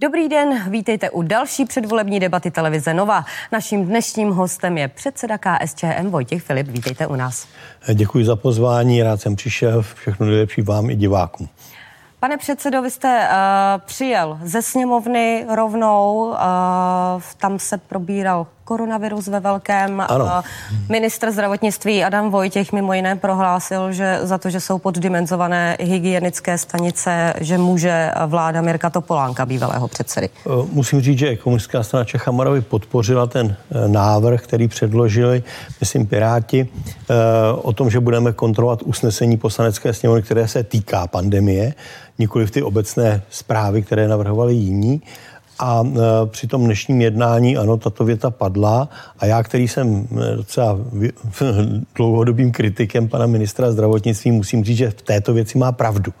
Dobrý den, vítejte u další předvolební debaty televize Nova. Naším dnešním hostem je předseda KSČM Vojtěch Filip. Vítejte u nás. Děkuji za pozvání, rád jsem přišel. Všechno nejlepší vám i divákům. Pane předsedo, vy jste uh, přijel ze sněmovny rovnou, uh, tam se probíral koronavirus ve velkém. Ano. Ministr zdravotnictví Adam Vojtěch mimo jiné prohlásil, že za to, že jsou poddimenzované hygienické stanice, že může vláda Mirka Topolánka, bývalého předsedy. Musím říct, že komunistická strana Čecha Moravy podpořila ten návrh, který předložili, myslím, Piráti, o tom, že budeme kontrolovat usnesení poslanecké sněmovny, které se týká pandemie nikoli v ty obecné zprávy, které navrhovali jiní. A e, při tom dnešním jednání, ano, tato věta padla a já, který jsem e, docela dlouhodobým kritikem pana ministra zdravotnictví, musím říct, že v této věci má pravdu.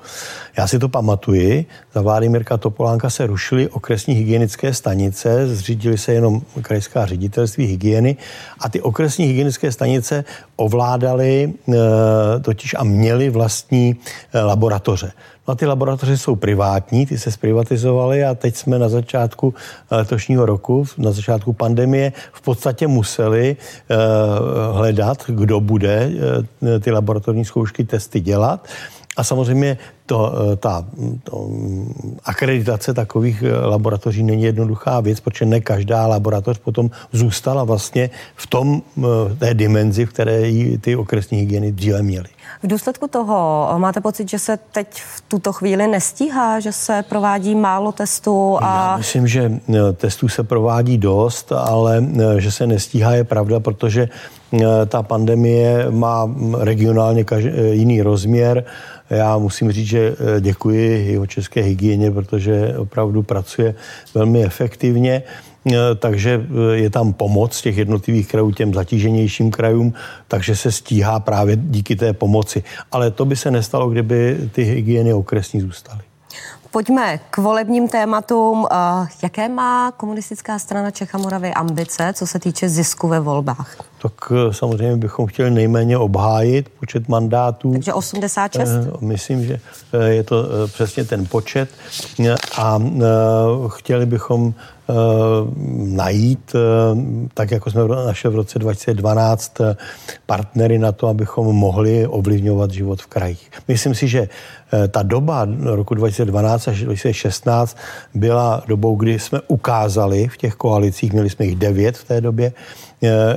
Já si to pamatuji, za vlády Mirka Topolánka se rušily okresní hygienické stanice, zřídili se jenom krajská ředitelství hygieny a ty okresní hygienické stanice ovládaly e, totiž a měly vlastní laboratoře. A ty laboratoře jsou privátní, ty se zprivatizovaly a teď jsme na začátku eh, letošního roku, na začátku pandemie, v podstatě museli eh, hledat, kdo bude eh, ty laboratorní zkoušky, testy dělat. A samozřejmě to, ta to, akreditace takových laboratoří není jednoduchá věc, protože ne každá laboratoř potom zůstala vlastně v tom, té dimenzi, v které ty okresní hygieny dříve měly. V důsledku toho máte pocit, že se teď v tuto chvíli nestíhá, že se provádí málo testů? A... Já myslím, že e, testů se provádí dost, ale e, že se nestíhá je pravda, protože ta pandemie má regionálně jiný rozměr. Já musím říct, že děkuji jeho české hygieně, protože opravdu pracuje velmi efektivně. Eh, takže eh, je tam pomoc těch jednotlivých krajů těm zatíženějším krajům, takže se stíhá právě díky té pomoci. Ale to by se nestalo, kdyby ty hygieny okresní zůstaly. Pojďme k volebním tématům. Eh, jaké má komunistická strana Čecha Moravy ambice, co se týče zisku ve volbách? Tak samozřejmě bychom chtěli nejméně obhájit počet mandátů. Takže 86? Myslím, že je to přesně ten počet. A chtěli bychom najít, eh, tak jako jsme našli v roce 2012 eh, partnery na to, abychom mohli ovlivňovat život v krajích. Myslím si, že ta doba roku 2012 až 2016 byla dobou, kdy jsme ukázali v těch koalicích, měli jsme jich devět v té době,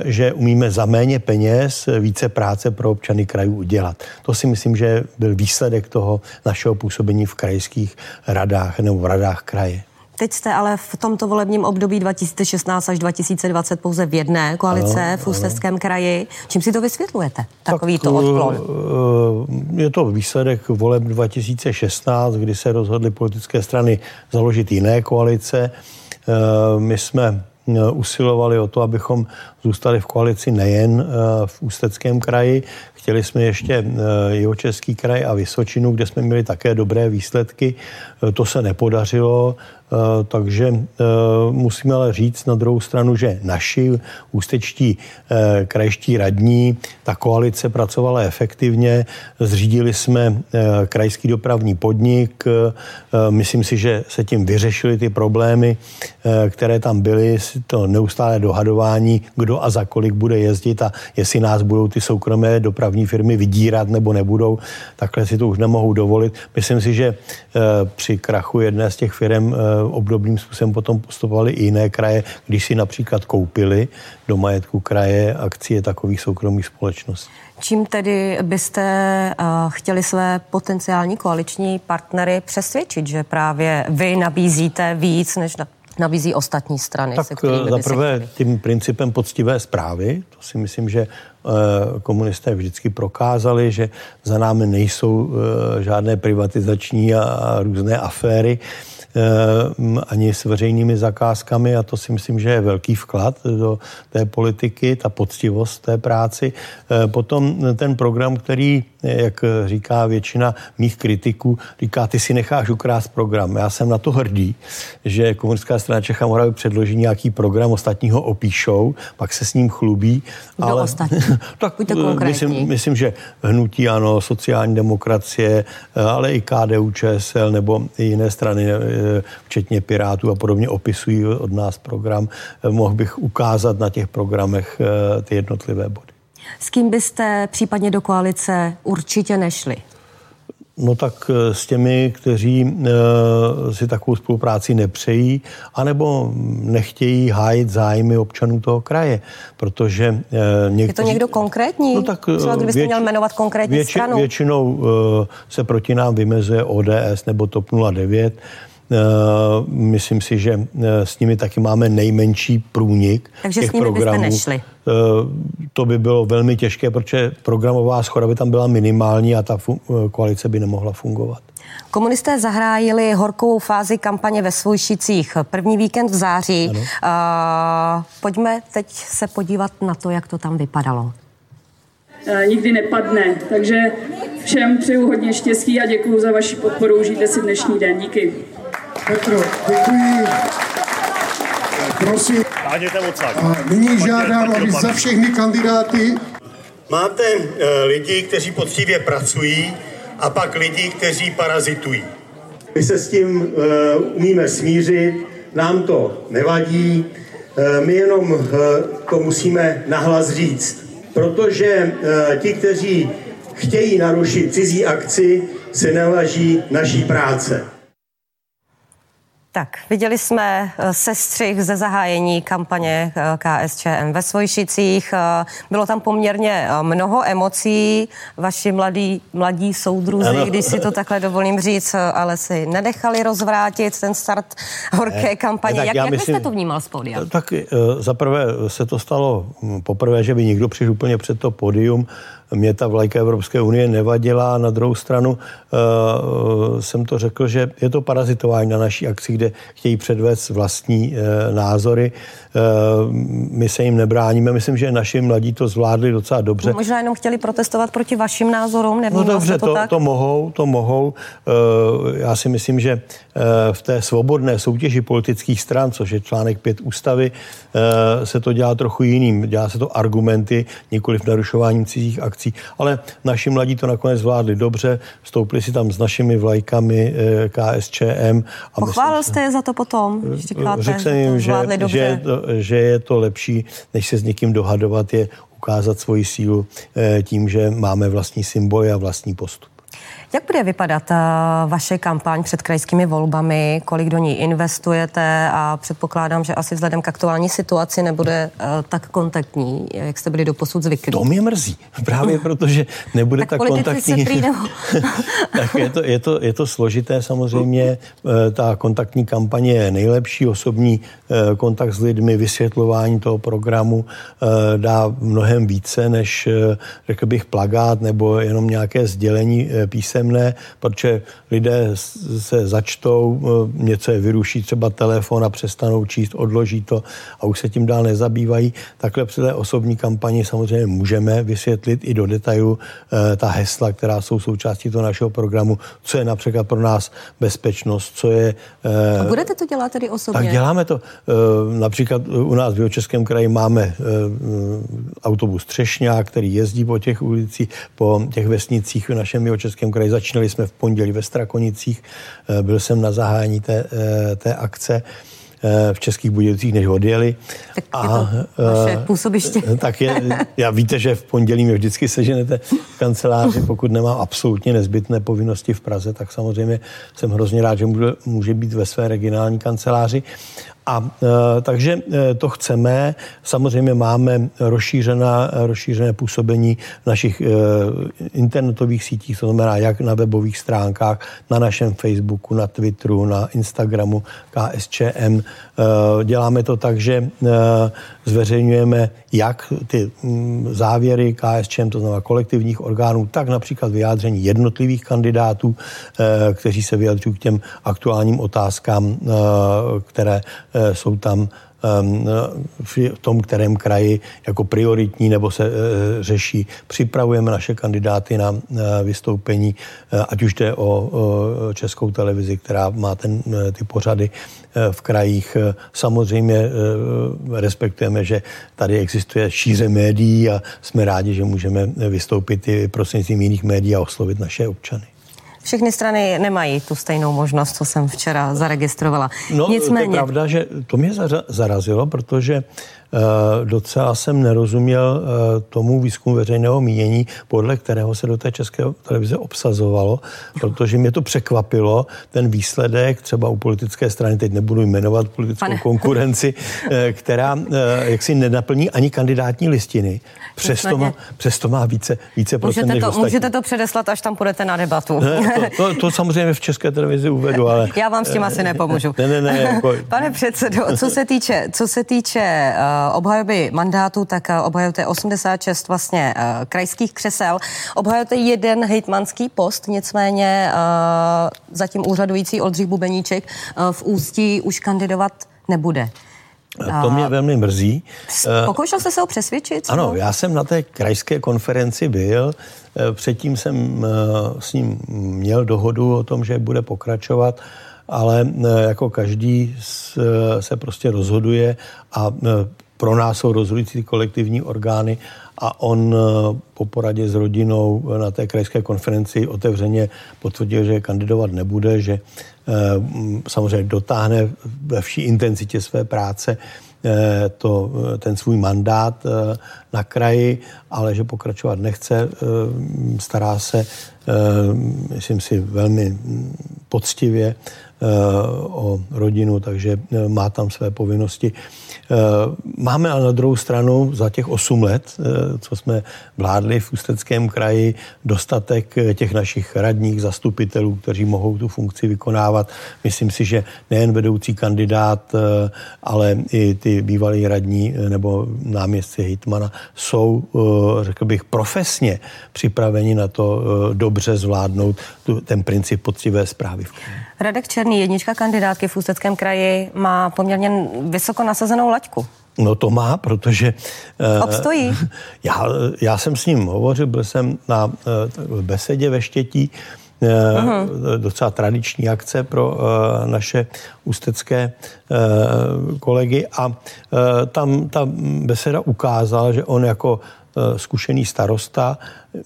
že umíme za méně peněz více práce pro občany krajů udělat. To si myslím, že byl výsledek toho našeho působení v krajských radách nebo v radách kraje. Teď jste ale v tomto volebním období 2016 až 2020 pouze v jedné koalice ano, v Ústeckém kraji. Čím si to vysvětlujete, takový tak, to odklon? Eh, je to výsledek voleb 2016, kdy se rozhodly politické strany založit jiné koalice. Eh, my jsme eh, usilovali o to, abychom zůstali v koalici nejen v Ústeckém kraji, Chtěli jsme ještě jeho český kraj a Vysočinu, kde jsme měli také dobré výsledky. To se nepodařilo. Eh, takže eh, musíme ale říct na druhou stranu, že naši ústečtí eh, krajští radní, ta koalice pracovala efektivně, zřídili jsme krajský dopravní podnik, myslím si, že se tím vyřešily ty problémy, které tam byly, to neustále dohadování, kdo a za kolik bude jezdit a jestli nás budou ty soukromé dopravní firmy vydírat nebo nebudou, takhle si to už nemohou dovolit. Myslím si, že při krachu jedné z těch firm obdobným způsobem potom postupovaly i jiné kraje, když si například koupili do majetku kraje akcie takových soukromých společností. Čím tedy byste uh, chtěli své potenciální koaliční partnery přesvědčit, že právě vy nabízíte víc, než na, nabízí ostatní strany? Tak se za prvé tím principem poctivé zprávy, to si myslím, že uh, komunisté vždycky prokázali, že za námi nejsou žádné privatizační a různé aféry. Uh, Eh, ani s veřejnými zakázkami a to si myslím, že je velký vklad do té politiky, ta poctivost té práci. Eh, potom ten program, který, jak říká většina mých kritiků, říká, ty si necháš ukrást program. Já jsem na to hrdý, že komunistická strana Čecha Moravy předloží nějaký program, ostatního opíšou, pak se s ním chlubí. Kdo ale ostatní? tak eh, myslím, myslím, že hnutí ano, sociální demokracie, eh, ale i KDU, ČSL nebo i jiné strany, včetně Pirátů a podobně, opisují od nás program. Mohl bych ukázat na těch programech ty jednotlivé body. S kým byste případně do koalice určitě nešli? No tak eh, s těmi, kteří e, si takovou spolupráci nepřejí, anebo nechtějí hájit zájmy občanů toho kraje, protože e, někteří... Je to někdo konkrétní? No tak, Třeba kdybyste věč, měl jmenovat konkrétní větši, stranu? Většinou e, se proti nám vymezuje ODS nebo TOP 09, Myslím si, že s nimi taky máme nejmenší průnik Takže těch s nimi programů. byste nešli? To by bylo velmi těžké, protože programová schoda by tam byla minimální a ta koalice by nemohla fungovat. Komunisté zahrájili horkou fázi kampaně ve Svojšicích první víkend v září. Uh, pojďme teď se podívat na to, jak to tam vypadalo. Nikdy nepadne, takže všem přeju hodně štěstí a děkuji za vaši podporu. Užijte si dnešní den. Díky. Petro, děkuji. Prosím. A nyní žádám, aby za všechny kandidáty. Máte uh, lidi, kteří poctivě pracují a pak lidi, kteří parazitují. My se s tím uh, umíme smířit, nám to nevadí, uh, my jenom uh, to musíme nahlas říct. Protože uh, ti, kteří chtějí narušit cizí akci, se nevaží naší práce. Tak, viděli jsme eh, sestřih ze zahájení kampaně eh, KSČM ve Svojšicích. Eh, bylo tam poměrně mnoho emocí. Vaši mladí, mladí soudruzi, ano. když si to takhle dovolím říct, ale si nenechali rozvrátit ten start horké ne, kampaně. Ne, jak jak myslím, byste to vnímal z pódia? Tak zaprvé se to stalo hm, poprvé, že by někdo přišel úplně před to pódium mě ta vlajka Evropské unie nevadila. Na druhou stranu uh, jsem to řekl, že je to parazitování na naší akci, kde chtějí předvést vlastní uh, názory. Uh, my se jim nebráníme. Myslím, že naši mladí to zvládli docela dobře. No, možná jenom chtěli protestovat proti vašim názorům, No dobře, to, to, tak? to mohou, to mohou. Uh, já si myslím, že uh, v té svobodné soutěži politických stran, což je článek 5 ústavy, se to dělá trochu jiným. Dělá se to argumenty, nikoli v narušováním cizích akcí. Ale naši mladí to nakonec zvládli dobře, vstoupili si tam s našimi vlajkami eh, KSČM. A Pochválil myslím, jste je za to potom? Řekl jsem jim, že, že, to, že je to lepší, než se s někým dohadovat, je ukázat svoji sílu eh, tím, že máme vlastní symboly a vlastní postup. Jak bude vypadat uh, vaše kampaň před krajskými volbami? Kolik do ní investujete? A předpokládám, že asi vzhledem k aktuální situaci nebude uh, tak kontaktní, jak jste byli do posud zvyklí. To mě mrzí, právě protože nebude tak, tak kontaktní. tak je to, je, to, je to složité samozřejmě. Eh, ta kontaktní kampaně je nejlepší, osobní kontakt s lidmi, vysvětlování toho programu dá mnohem více, než řekl bych plagát nebo jenom nějaké sdělení písemné písemné, protože lidé se začtou, eh, něco je vyruší, třeba telefon a přestanou číst, odloží to a už se tím dál nezabývají. Takhle při té osobní kampani samozřejmě můžeme vysvětlit i do detailu eh, ta hesla, která jsou součástí toho našeho programu, co je například pro nás bezpečnost, co je... Eh, a budete to dělat tedy osobně? Tak děláme to. Například u nás v Českém kraji máme autobus Třešňák, který jezdí po těch ulicích, po těch vesnicích v našem Českém kraji Začínali jsme v pondělí ve Strakonicích, eh, byl jsem na zahájení té, eh, té akce eh, v Českých Budějovicích, než odjeli. Tak a, to vaše působiště. Tak je, já víte, že v pondělí mě vždycky seženete v kanceláři, pokud nemám absolutně nezbytné povinnosti v Praze, tak samozřejmě jsem hrozně rád, že může, může být ve své regionální kanceláři. A e, takže e, to chceme. Samozřejmě máme rozšířená, rozšířené působení v našich e, internetových sítích, to znamená jak na webových stránkách, na našem Facebooku, na Twitteru, na Instagramu KSČM. E, děláme to tak, že e, zveřejňujeme jak ty mm, závěry KSČM, to znamená kolektivních orgánů, tak například vyjádření jednotlivých kandidátů, e, kteří se vyjadřují k těm aktuálním otázkám, e, které jsou tam v tom, kterém kraji jako prioritní nebo se řeší. Připravujeme naše kandidáty na vystoupení, ať už jde o českou televizi, která má ten, ty pořady v krajích. Samozřejmě respektujeme, že tady existuje šíře médií a jsme rádi, že můžeme vystoupit i prostřednictvím jiných médií a oslovit naše občany. Všechny strany nemají tu stejnou možnost, co jsem včera zaregistrovala. No, Nicméně... to je pravda, že to mě zarazilo, protože docela jsem nerozuměl eh, tomu výzkumu veřejného mínění, podle kterého se do té české televize obsazovalo, protože mě to překvapilo, ten výsledek třeba u politické strany, teď nebudu jmenovat politickou Pane. konkurenci, eh, která jaksi nenaplní ani kandidátní listiny. Přesto má, přesto má více, více procent můžete to, můžete to předeslat, až tam půjdete na debatu. Ne, to, to, to samozřejmě v české televizi uvedu, ale... Já vám s tím asi nepomůžu. Ne, ne, ne. Jako... Pane předsedo, co se týče, co se týče uh, obhajoby mandátu, tak eh, obhajujete 86 vlastně uh, krajských křesel. Obhajujete jeden hejtmanský post, nicméně zatím úřadující Oldřich Bubeníček v Ústí už kandidovat nebude. To mě velmi mrzí. Pokoušel jste se ho přesvědčit? Ano, já jsem na té krajské konferenci byl. Předtím jsem s ním měl dohodu o tom, že bude pokračovat ale jako každý se prostě rozhoduje a pro nás jsou rozhodující kolektivní orgány a on eh, po poradě s rodinou na té krajské konferenci otevřeně potvrdil, že kandidovat nebude, že eh, samozřejmě dotáhne ve vší intenzitě své práce eh, to, ten svůj mandát na kraji, ale že pokračovat nechce, stará se, myslím si, velmi poctivě o rodinu, takže má tam své povinnosti. Eh, máme ale na druhou stranu za těch 8 let, eh, co jsme vládli v Ústeckém kraji, dostatek eh, těch našich radních zastupitelů, kteří mohou tu funkci vykonávat. Myslím si, že nejen vedoucí kandidát, ale i ty bývalí radní nebo náměstci Hitmana jsou, řekl bych, profesně připraveni na to dobře zvládnout ten princip poctivé zprávy. Radek Černý, jednička kandidátky v Ústeckém kraji, má poměrně vysoko nasazenou laťku. No to má, protože... Uh, Obstojí. Já, já jsem s ním hovořil, byl jsem na uh, besedě ve Štětí, uh-huh. docela tradiční akce pro uh, naše ústecké uh, kolegy a uh, tam ta beseda ukázala, že on jako zkušený starosta,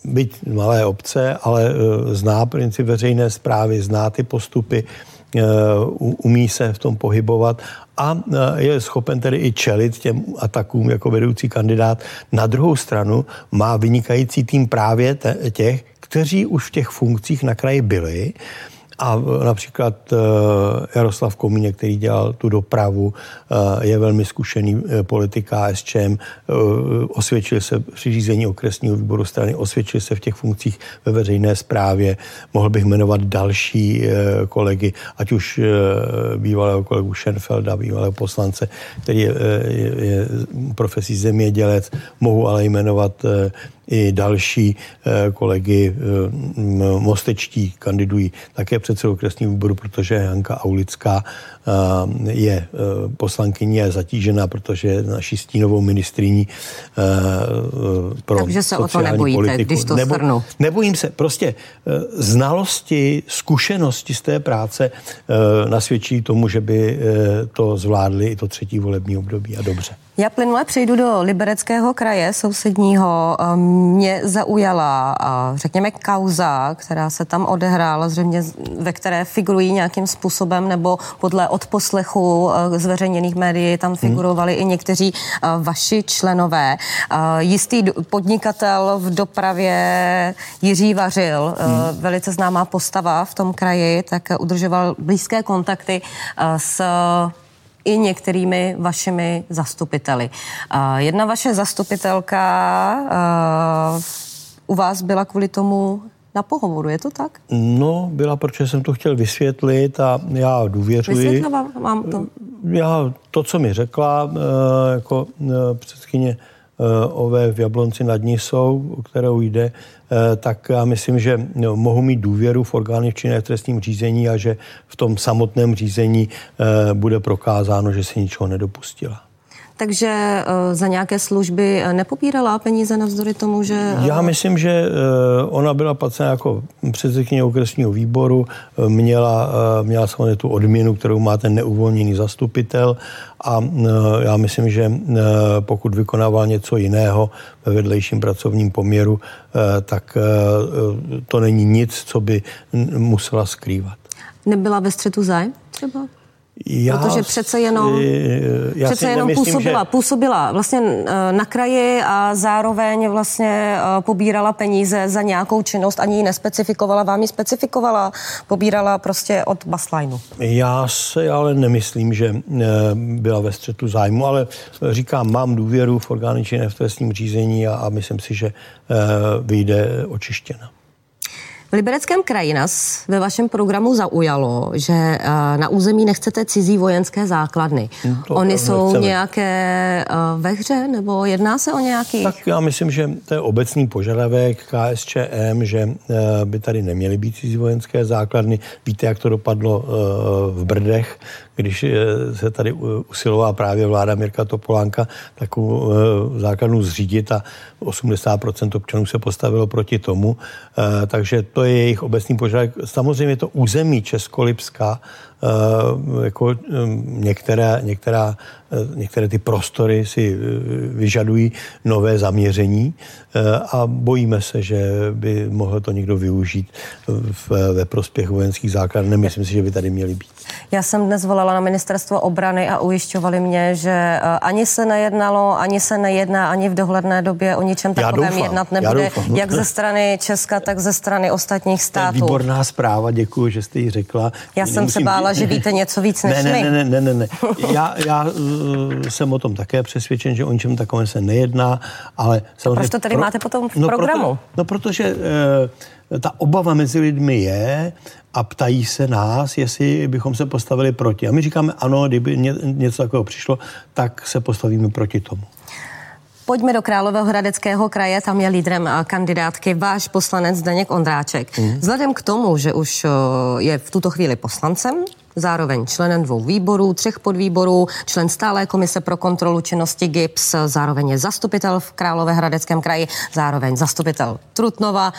byť malé obce, ale zná princip veřejné zprávy, zná ty postupy, umí se v tom pohybovat a je schopen tedy i čelit těm atakům jako vedoucí kandidát. Na druhou stranu má vynikající tým právě těch, kteří už v těch funkcích na kraji byli a například eh, Jaroslav Komínek, který dělal tu dopravu, eh, je velmi zkušený eh, politik KSČM, osvědčil se při řízení okresního výboru strany, osvědčil se v těch funkcích ve veřejné správě. Mohl bych jmenovat další kolegy, ať už bývalého kolegu Schenfelda, bývalého poslance, který je, je, je profesí zemědělec. Mohu ale jmenovat i další eh, kolegy eh, mostečtí kandidují také předsedou okresního výboru, protože Janka Aulická eh, je poslankyně a zatížená, protože naší stínovou ministriní pro Takže se o to nebojíte, politiku. když to Nebo, shrnu. Nebojím se. Prostě znalosti, zkušenosti z té práce nasvědčí tomu, že by to zvládli i to třetí volební období a dobře. Já plynule přejdu do Libereckého kraje sousedního. Mě zaujala, řekněme, kauza, která se tam odehrála, zřejmě ve které figurují nějakým způsobem, nebo podle odposlechu eh, zveřejněných médií tam hmm. figurovali hmm. i někteří eh, vaši členové. Eh, jistý podnikatel v dopravě Jiří Vařil, hmm. velice známá postava v tom kraji, tak udržoval blízké kontakty s i některými vašimi zastupiteli. Jedna vaše zastupitelka u vás byla kvůli tomu na pohovoru, je to tak? No, byla, protože jsem to chtěl vysvětlit a já důvěřuji. Vysvětlila vám to? Já to, co mi řekla, jako předsedkyně OV v Jablonci nad Nisou, o kterou jde, tak já myslím, že no, mohu mít důvěru v orgány činné trestním řízení a že v tom samotném řízení bude prokázáno, že se ničeho nedopustila. Takže eh, za nějaké služby eh, nepopírala peníze navzdory tomu, že... Já myslím, že eh, ona byla placena jako předsedkyně okresního výboru, měla, měla samozřejmě tu odměnu, kterou má ten neuvolněný zastupitel a já myslím, že pokud vykonával něco jiného ve vedlejším pracovním poměru, tak to není nic, co by musela skrývat. Nebyla ve střetu zájem třeba? Já Protože přece jenom, já přece jenom nemyslím, působila, že... působila vlastně eh, na kraji a zároveň vlastně eh, pobírala peníze za nějakou činnost, ani ji nespecifikovala, vám ji specifikovala, pobírala prostě od baslajnu. Já se ale nemyslím, že eh, byla ve střetu zájmu, ale říkám, mám důvěru v orgány činné v trestním řízení a, a myslím si, že vyjde očištěna. V Libereckém kraji nás ve vašem programu zaujalo, že eh, na území nechcete cizí vojenské základny. No, to Oni jsou nechceme. nějaké eh, ve hře, nebo jedná se o nějaký? Tak já myslím, že to je obecný požadavek KSČM, že eh, by tady neměly být cizí vojenské základny. Víte, jak to dopadlo v Brdech, když se tady usilovala právě vláda Mirka Topolánka takovou základnu zřídit a 80% občanů se postavilo proti tomu. Takže to je jejich obecný požadavek. Samozřejmě to území Českolipska jako eh, některé, některá, eh, některé ty prostory si vyžadují nové zaměření a bojíme se, že by mohl to někdo využít v, ve prospěch vojenských základů. Nemyslím si, že by tady měly být. Já jsem dnes volala na ministerstvo obrany a ujišťovali mě, že ani se nejednalo, ani se nejedná, ani v dohledné době o ničem takovém doufám, jednat nebude, jak ze strany Česka, tak ze strany ostatních států. To je výborná zpráva, děkuji, že jste ji řekla. Já jsem se bála, že víte něco víc než ne, my. Ne, ne, ne, ne, ne. Já, já uh, jsem o tom také přesvědčen, že o ničem takovém se nejedná, ale samozřejmě... proč to tady pro... máte potom v no programu? Proto, no protože uh, ta obava mezi lidmi je a ptají se nás, jestli bychom se postavili proti. A my říkáme, ano, kdyby ně, něco takového přišlo, tak se postavíme proti tomu. Pojďme do Královéhradeckého kraje, tam je lídrem eh, kandidátky váš poslanec Zdeněk Ondráček. Mm. Vzhledem k tomu, že už eh, je v tuto chvíli poslancem, zároveň členem dvou výborů, třech podvýborů, člen stálé komise pro kontrolu činnosti GIPS, zároveň je zastupitel v Královéhradeckém kraji, zároveň zastupitel Trutnova.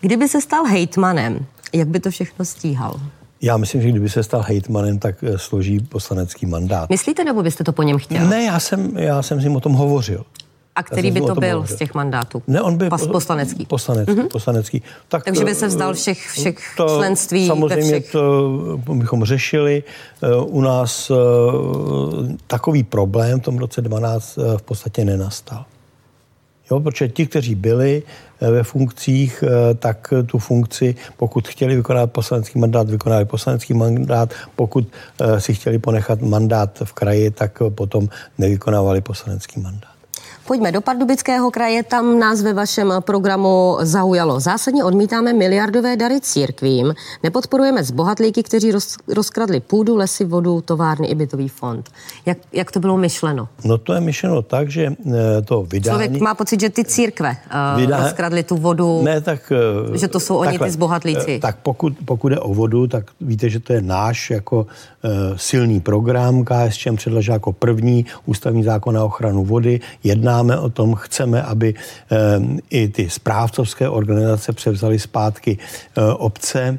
Kdyby se stal hejtmanem, jak by to všechno stíhal? Já myslím, že kdyby se stal hejtmanem, tak eh, složí poslanecký mandát. Myslíte, nebo byste to po něm chtěl? Ne, já jsem, já jsem s ním o tom hovořil. A který by to byl z těch mandátů? Ne, on by... Pas, poslanecký. Poslanecký, mm-hmm. poslanecký. Tak, Takže by se eh, vzdal všech, všech to, členství Samozřejmě všech... to bychom řešili. Eh, u nás eh, takový problém v tom roce 12 v podstatě nenastal. Jo, protože ti, kteří byli ve funkcích, tak tu funkci, pokud chtěli vykonat poslanecký mandát, vykonali poslanecký mandát, pokud si chtěli ponechat mandát v kraji, tak potom nevykonávali poslanecký mandát. Pojďme do Pardubického kraje, tam nás ve vašem programu zaujalo. Zásadně odmítáme miliardové dary církvím, nepodporujeme zbohatlíky, kteří roz, rozkradli půdu, lesy, vodu, továrny i bytový fond. Jak, jak to bylo myšleno? No to je myšleno tak, že eh, to vydání... Člověk má pocit, že ty církve uh, vydá... rozkradly tu vodu, ne, tak, uh, že to jsou oni takhle, ty zbohatlíci. Tak pokud, pokud je o vodu, tak víte, že to je náš jako uh, silný program. KSČM předložil jako první ústavní zákon na ochranu vody. Jedná jednáme o tom, chceme, aby eh, i ty správcovské organizace převzaly zpátky eh, obce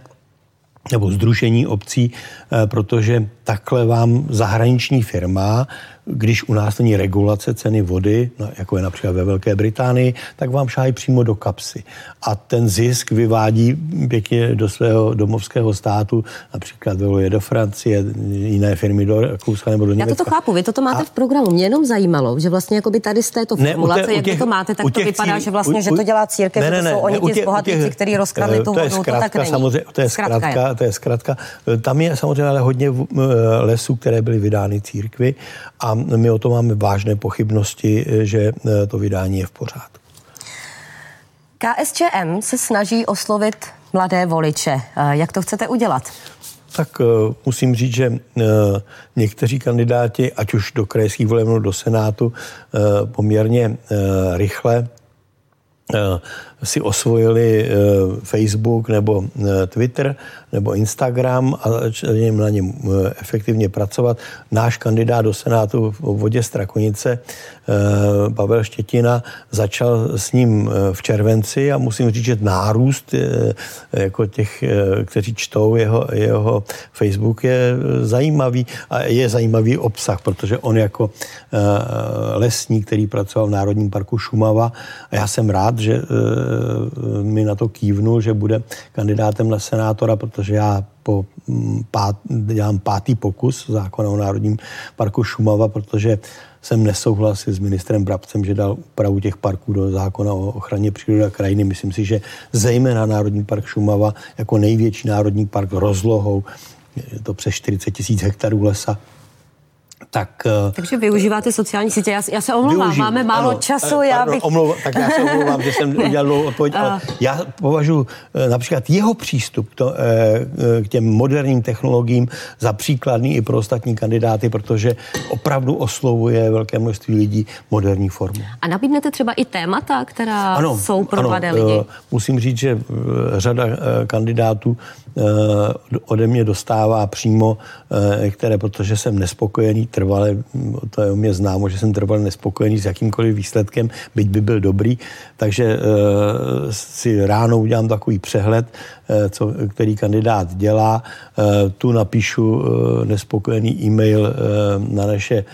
nebo združení obcí, eh, protože takhle vám zahraniční firma když u nás není regulace ceny vody, no, jako je například ve Velké Británii, tak vám šájí přímo do kapsy. A ten zisk vyvádí pěkně do svého domovského státu, například je do Francie, jiné firmy do Rakouska nebo do Německa. Já to chápu, vy toto máte a... v programu. Mě jenom zajímalo, že vlastně jako by tady z této formulace, ne, těch, jak těch, to máte, tak to vypadá, cíl, že vlastně, u, že to dělá církev, ne, ne, ne, že to jsou oni ne, ti zbohatlíci, kteří rozkradli eh, tu vodu, to tak není. Samozřejmě, to je zkratka, to je zkratka. Tam je samozřejmě ale hodně eh, lesů, které byly vydány církvi a my o tom máme vážné pochybnosti, že eh, to vydání je v pořádku. KSČM se snaží oslovit mladé voliče. Eh, jak to chcete udělat? Tak musím říct, že někteří kandidáti, ať už do krajských voleb do Senátu, poměrně rychle si osvojili eh, Facebook nebo eh, Twitter nebo Instagram a začali na něm eh, efektivně pracovat. Náš kandidát do Senátu v vodě Strakonice, Pavel Štětina, začal s ním v červenci a musím říct, že nárůst jako těch, kteří čtou jeho, jeho Facebook je zajímavý a je zajímavý obsah, protože on jako lesník, který pracoval v Národním parku Šumava a já jsem rád, že mi na to kývnul, že bude kandidátem na senátora, protože já po mm, pát, dělám pátý pokus zákona o Národním parku Šumava, protože jsem nesouhlasil s ministrem Brabcem, že dal úpravu těch parků do zákona o ochraně přírody a krajiny. Myslím si, že zejména Národní park Šumava jako největší národní park rozlohou, je to přes 40 tisíc hektarů lesa, tak... Eh, Takže využíváte sociální sítě. Já, já se omlouvám, využiju, máme málo ano, času. Já bych... omlouva, tak já se omlouvám, že jsem udělal dlouhou odpověď, ale já považuji eh, například jeho přístup to, eh, k těm moderním technologiím za příkladný i pro ostatní kandidáty, protože opravdu oslovuje velké množství lidí moderní formu. A nabídnete třeba i témata, která ano, jsou pro ano, mladé lidi? Musím říct, že řada kandidátů ode mě dostává přímo které, protože jsem nespokojený trvale, to je o mě známo, že jsem trvale nespokojený s jakýmkoliv výsledkem, byť by byl dobrý, takže e, si ráno udělám takový přehled, co, který kandidát dělá, e, tu napíšu e, nespokojený e-mail na naše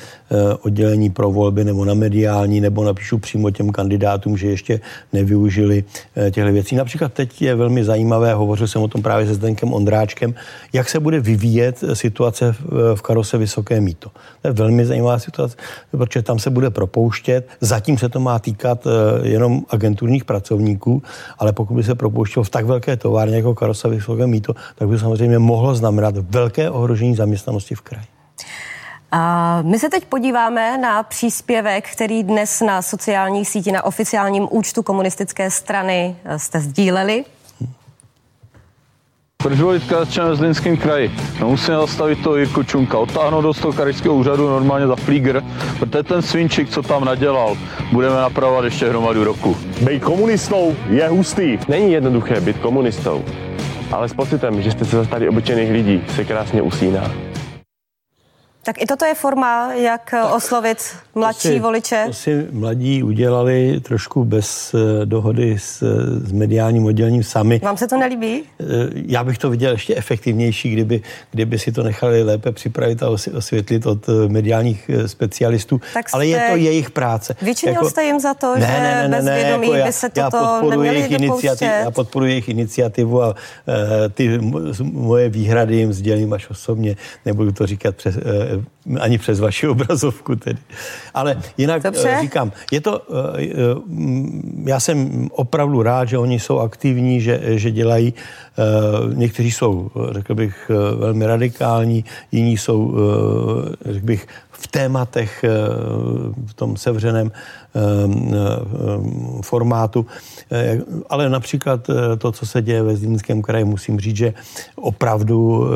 oddělení pro volby nebo na mediální, nebo napíšu přímo těm kandidátům, že ještě nevyužili těchto věcí. Například teď je velmi zajímavé, hovořil jsem o tom právě se Zdenkem Ondráčkem, jak se bude vyvíjet situace v, Karose Vysoké míto. To je velmi zajímavá situace, protože tam se bude propouštět. Zatím se to má týkat eh, jenom agenturních pracovníků, ale pokud by se propouštělo v tak velké továrně jako Karosa Vysoké míto, tak by samozřejmě mohlo znamenat velké ohrožení zaměstnanosti v kraji. A my se teď podíváme na příspěvek, který dnes na sociálních sítích, na oficiálním účtu komunistické strany eh, jste sdíleli. Proč volit KSČM v Zlínském kraji? No musíme zastavit to Jirku Čunka, otáhnout do toho krajského úřadu normálně za flígr, protože ten svinčik, co tam nadělal, budeme napravovat ještě hromadu roku. Být komunistou je hustý. Není jednoduché být komunistou, ale s pocitem, že jste se zastali obyčejných lidí, se krásně usíná. Tak i toto je forma, jak tak, oslovit mladší to si, voliče? To si mladí udělali trošku bez uh, dohody s, s mediálním oddělením sami. Vám se to nelíbí? Já bych to viděl ještě efektivnější, kdyby, kdyby si to nechali lépe připravit a osvětlit od mediálních specialistů. Tak Ale je to jejich práce. Vyčinil jako, jste jim za to, ne, že ne, ne, bez ne, vědomí jako já, by se toto já podporuji jejich iniciativu, Já podporuji jejich iniciativu a uh, ty moje výhrady jim sdělím až osobně. Nebudu to říkat přes, uh, ani přes vaši obrazovku tedy. Ale jinak Dobře. Eh, říkám, je to, eh, eh, já jsem opravdu rád, že oni jsou aktivní, že, že dělají, někteří jsou, řekl bych, velmi radikální, jiní jsou, řekl bych, v tématech v tom sevřeném formátu. Ale například to, co se děje ve Zlínském kraji, musím říct, že opravdu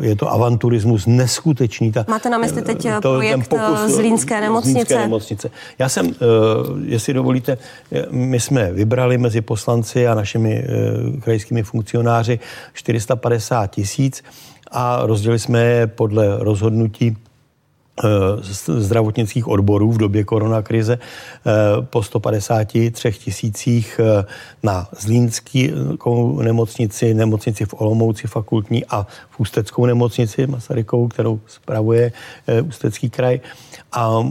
je to avanturismus neskutečný. Ta, Máte na mysli teď to, projekt pokus, Zlínské nemocnice? Zlínské nemocnice. Já jsem, jestli dovolíte, my jsme vybrali mezi poslanci a našimi krajskými funkcionáři 450 tisíc a rozdělili jsme je podle rozhodnutí Eh, zdravotnických odborů v době koronakrize eh, po 153 tisících eh, na Zlínskou nemocnici, nemocnici v Olomouci fakultní a v Ústeckou nemocnici Masarykovou, kterou spravuje Ústecký kraj. A,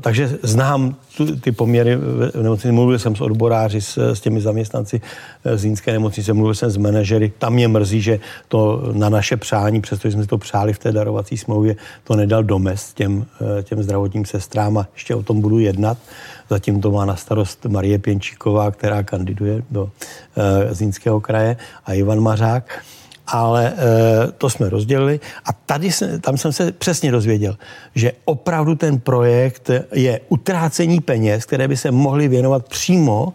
takže znám tu, ty poměry v nemocnici. Mluvil jsem s odboráři, s, s těmi zaměstnanci z Línské nemocnice, mluvil jsem s manažery. Tam mě mrzí, že to na naše přání, přestože jsme to přáli v té darovací smlouvě, to nedal domest těm, těm zdravotním sestrám a ještě o tom budu jednat. Zatím to má na starost Marie Pěnčíková, která kandiduje do uh, Zlínského kraje a Ivan Mařák ale e, to jsme rozdělili a tady se, tam jsem se přesně dozvěděl, že opravdu ten projekt je utrácení peněz, které by se mohly věnovat přímo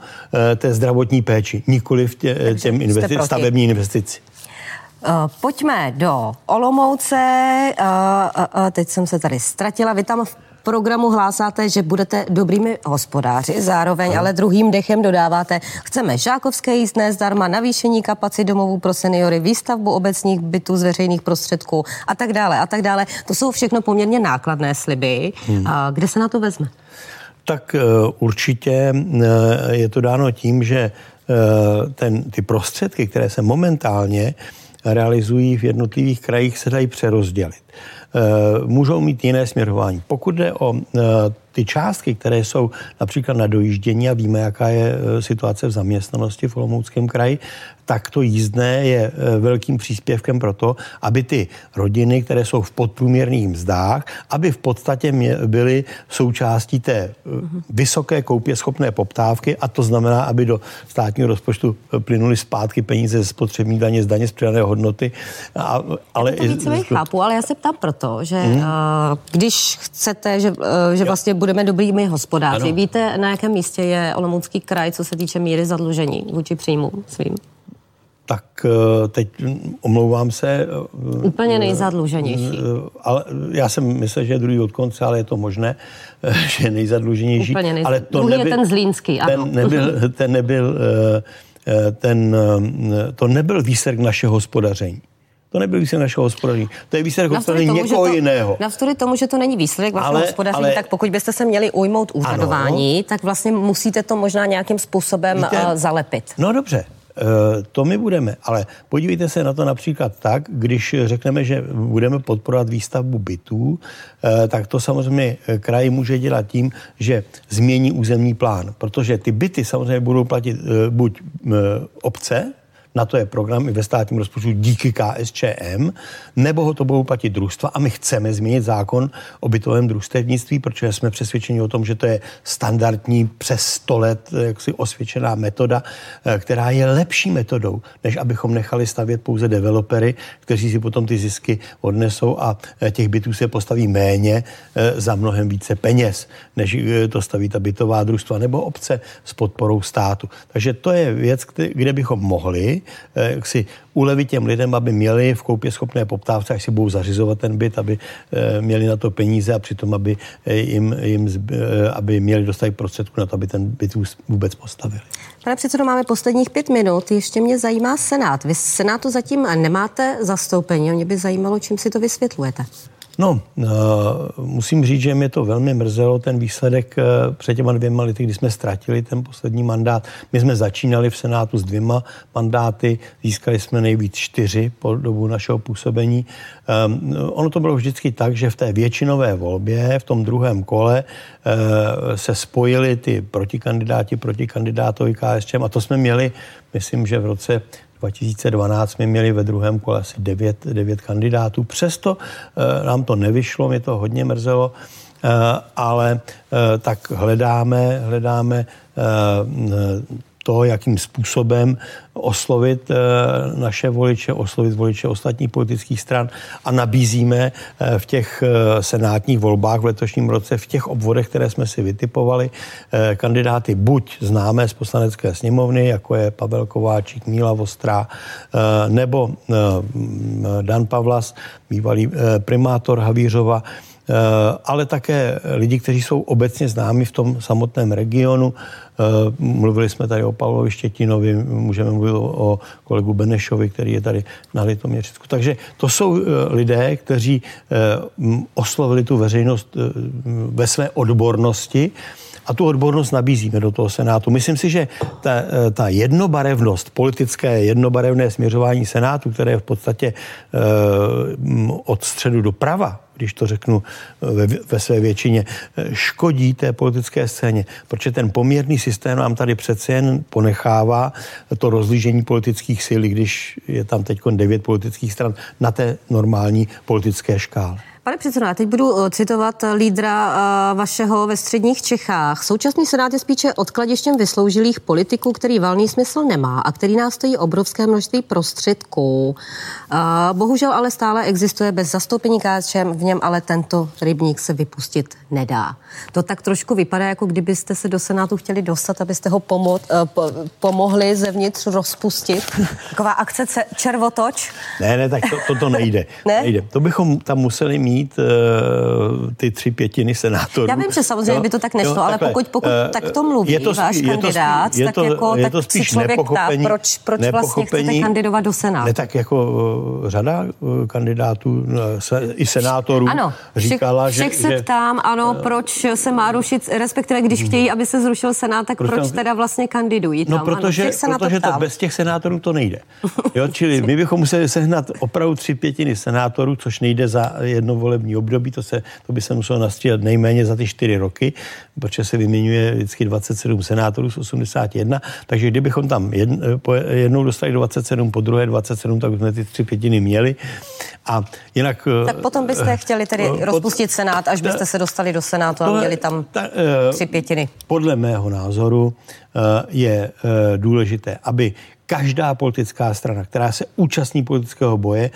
e, té zdravotní péči, nikoli v tě, těm investi- stavební investici. pojďme do Olomouce. Uh, uh, uh, teď jsem se tady ztratila. Vy tam v programu hlásáte, že budete dobrými hospodáři, zároveň ale druhým dechem dodáváte, chceme žákovské jízdné zdarma, navýšení kapacit domovů pro seniory, výstavbu obecních bytů z veřejných prostředků a tak dále a tak dále. To jsou všechno poměrně nákladné sliby. Hmm. A kde se na to vezme? Tak eh, určitě eh, je to dáno tím, že eh, ten, ty prostředky, které se momentálně realizují v jednotlivých krajích, se dají přerozdělit. Můžou mít jiné směrování. Pokud jde o ty částky, které jsou například na dojíždění a víme, jaká je situace v zaměstnanosti v Olomouckém kraji, tak to jízdné je e, velkým příspěvkem pro to, aby ty rodiny, které jsou v podprůměrných mzdách, aby v podstatě byly součástí té e, vysoké koupě schopné poptávky a to znamená, aby do státního rozpočtu e, plynuly zpátky peníze ze spotřební daně, z daně z přidané hodnoty. A, ale to více chápu, ale já se ptám proto, že hmm. když chcete, že, že vlastně budeme dobrými hospodáři, ano. víte, na jakém místě je Olomoucký kraj, co se týče míry zadlužení vůči příjmům svým? Tak eh, teď omlouvám se. Eh, Úplně nejzadluženější. Eh, ale já jsem myslel, že je druhý od konce, ale je to možné, že je nejzadluženější. Úplně nejzad... ale to nebyl, je ten Zlínský, ano. Ten nebyl, ten nebyl, ten, to nebyl výsledek našeho hospodaření. To nebyl výsledek našeho hospodaření. To je výsledek hospodaření někoho to, jiného. Navzdory tomu, že to není výsledek vašeho ale, hospodaření, ale, tak pokud byste se měli ujmout úřadování, ano, tak vlastně musíte to možná nějakým způsobem víte, zalepit. No dobře, to my budeme, ale podívejte se na to například tak, když řekneme, že budeme podporovat výstavbu bytů, eh, tak to samozřejmě kraj může dělat tím, že změní územní plán, protože ty byty samozřejmě budou platit eh, buď obce, na to je program i ve státním rozpočtu díky KSČM, nebo ho to budou platit družstva a my chceme změnit zákon o bytovém družstevnictví, protože jsme přesvědčeni o tom, že to je standardní přes 100 let jaksi osvědčená metoda, eh, která je lepší metodou, než abychom nechali stavět pouze developery, kteří si potom ty zisky odnesou a eh, těch bytů se postaví méně eh, za mnohem více peněz, než to staví ta bytová družstva nebo obce s podporou státu. Takže to je věc, kde bychom mohli Eh, jak si ulevit těm lidem, aby měli v koupě schopné poptávce, až si budou zařizovat ten byt, aby eh, měli na to peníze a přitom, aby, eh, jim, jim, aby měli dostatek prostředků na to, aby ten byt vůbec postavili. Pane předsedo, máme posledních pět minut. Ještě mě zajímá Senát. Vy Senátu zatím nemáte zastoupení. Mě by zajímalo, čím si to vysvětlujete. No, uh, musím říct, že mě to velmi mrzelo, ten výsledek uh, před těma dvěma lety, kdy jsme ztratili ten poslední mandát. My jsme začínali v Senátu s dvěma mandáty, získali jsme nejvíc čtyři po dobu našeho působení. Um, ono to bylo vždycky tak, že v té většinové volbě, v tom druhém kole, uh, se spojili ty protikandidáti proti kandidátovi KSČM a to jsme měli, myslím, že v roce 2012 jsme měli ve druhém kole asi 9, 9 kandidátů. Přesto e, nám to nevyšlo, mě to hodně mrzelo, e, ale e, tak hledáme, hledáme to, jakým způsobem oslovit eh, naše voliče, oslovit voliče ostatních politických stran a nabízíme eh, v těch eh, senátních volbách v letošním roce, v těch obvodech, které jsme si vytipovali, kandidáty buď známé z poslanecké sněmovny, jako je Pavel Kováčík, Míla Vostrá, nebo Dan Pavlas, bývalý primátor Havířova, ale také lidi, kteří jsou obecně známi v tom samotném regionu, Eh, mluvili jsme tady o Pavlovi Štětinovi, můžeme mluvit o kolegu Benešovi, který je tady na Litoměřicku. Takže to jsou eh, lidé, kteří eh, oslovili tu veřejnost ve své odbornosti a tu odbornost nabízíme do toho Senátu. Myslím si, že ta, ta jednobarevnost, politické jednobarevné směřování Senátu, které je v podstatě od středu do prava, když to řeknu eh, ve, ve své většině, eh, škodí té politické scéně, protože ten poměrný systém nám tady přece jen ponechává to rozlížení politických sil, když je tam teď devět politických stran na té normální politické škále. Pane předsedo, já teď budu eh, citovat eh, lídra eh, vašeho ve středních Čechách. Současný senát je spíše odkladištěm vysloužilých politiků, který valný smysl nemá a který nás stojí obrovské množství prostředků. Bohužel ale stále existuje bez zastoupení KSČM, v něm ale tento rybník se vypustit nedá. To tak trošku vypadá, jako kdybyste se do senátu chtěli dostat, abyste ho pomo- pomohli zevnitř rozpustit. Taková akce červotoč. Ne, ne, tak to, to, to nejde. ne? nejde. To bychom tam museli mít uh, ty tři pětiny senátorů. Já vím, že samozřejmě jo, by to tak nešlo, jo, ale pokud, pokud uh, tak to mluví je to spí, váš je kandidát, to, je to, tak, jako, je to spíš tak člověk ptá, proč, proč vlastně chcete kandidovat do senátu? Ne, tak jako uh, řada kandidátů, se, i senátorů ano, říkala, všech, že... Všech se ptám, ano, uh, proč se má rušit, respektive když hmm. chtějí, aby se zrušil senát, tak proč, proč teda vlastně kandidují no, tam? No, protože, ano, protože to bez těch senátorů to nejde. Jo, čili my bychom museli sehnat opravdu tři pětiny senátorů, což nejde za jedno volební období, to, se, to by se muselo nastřílet nejméně za ty čtyři roky, protože se vyměňuje vždycky 27 senátorů z 81, takže kdybychom tam jedn, jednou dostali 27, po druhé 27, tak jsme ty tři pětiny měli. A jinak... Tak potom byste chtěli tedy pod, rozpustit senát, až byste se dostali do senátu a měli tam ta, tři pětiny. Podle mého názoru je důležité, aby každá politická strana, která se účastní politického boje,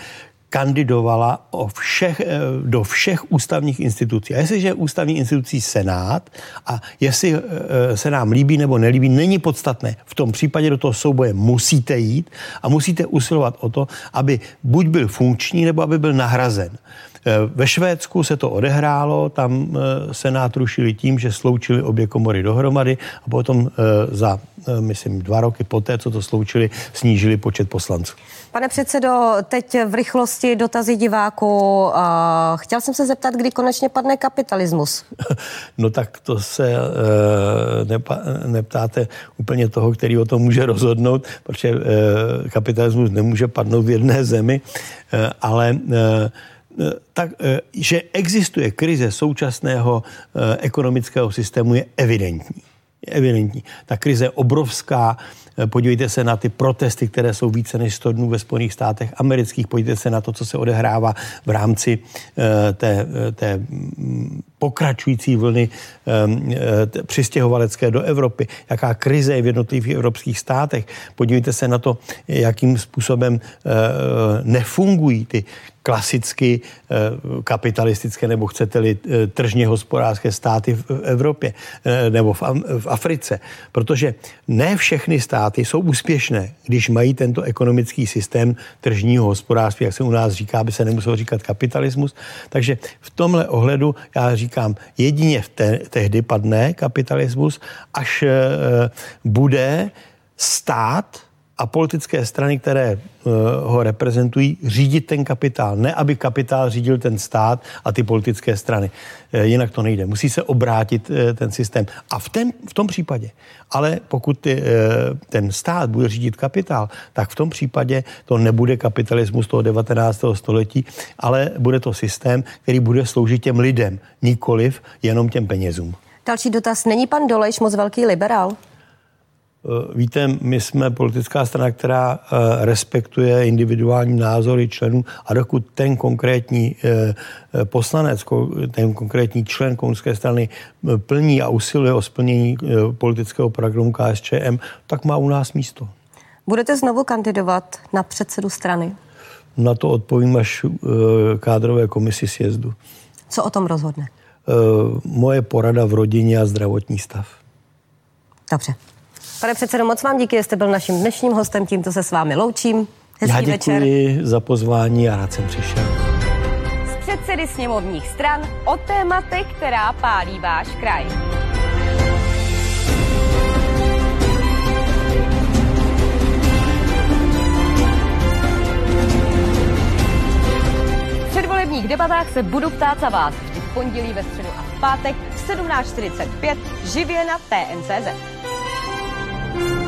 kandidovala o všech, eh, do všech ústavních institucí. A jestliže je ústavní institucí Senát a jestli eh, se nám líbí nebo nelíbí, není podstatné. V tom případě do toho souboje musíte jít a musíte usilovat o to, aby buď byl funkční, nebo aby byl nahrazen. Eh, ve Švédsku se to odehrálo, tam senát rušili tím, že sloučili obě komory dohromady a potom za, myslím, dva roky poté, co to sloučili, snížili počet poslanců. Pane předsedo, teď v rychlosti dotazy diváků. Chtěl jsem se zeptat, kdy konečně padne kapitalismus. No tak to se uh, neptáte úplně toho, který o tom může rozhodnout, protože kapitalismus nemůže padnout v jedné zemi, ale tak, že existuje krize současného ekonomického systému, je evidentní. Je evidentní. Ta krize je obrovská, Eh, podívejte se na ty protesty, které jsou více než 100 dnů ve Spojených státech amerických. Podívejte se na to, co se odehrává v rámci eh, té, eh, té pokračující vlny přistěhovalecké do Evropy. Jaká krize je v jednotlivých evropských státech. Podívejte se na to, jakým způsobem nefungují ty klasicky eh, kapitalistické nebo chcete-li eh, tržně hospodářské státy v Evropě eh, nebo v Africe. Protože ne všechny státy jsou úspěšné, když mají tento ekonomický systém tržního hospodářství, jak se u nás říká, aby se nemuselo říkat kapitalismus. Takže v tomhle ohledu já říkám, jedině v te, tehdy padne kapitalismus, až bude stát a politické strany, které eh, ho reprezentují, řídit ten kapitál. Ne, aby kapitál řídil ten stát a ty politické strany. Eh, jinak to nejde. Musí se obrátit eh, ten systém. A v, ten, v tom případě, ale pokud ten stát bude řídit kapitál, tak v tom případě to nebude kapitalismus toho 19. století, ale bude to systém, který bude sloužit těm lidem, nikoliv jenom těm penězům. Další dotaz. Není pan Dolejš moc velký liberál? Eh, víte, my jsme politická strana, která eh, respektuje individuální názory členů a dokud ten konkrétní eh, poslanec, ten konkrétní člen komunistické strany plní a usiluje o splnění politického programu KSČM, tak má u nás místo. Budete znovu kandidovat na předsedu strany? Na to odpovím až kádrové komisi sjezdu. Co o tom rozhodne? Moje porada v rodině a zdravotní stav. Dobře. Pane předsedo, moc vám díky, že jste byl naším dnešním hostem, tímto se s vámi loučím. Hezký Já děkuji večer. za pozvání a rád jsem přišel. Z předsedy sněmovních stran o tématech, která pálí váš kraj. V předvolebních debatách se budu ptát za vás vždy v pondělí, ve středu a v pátek v 17.45 živě na TNCZ. Thank you.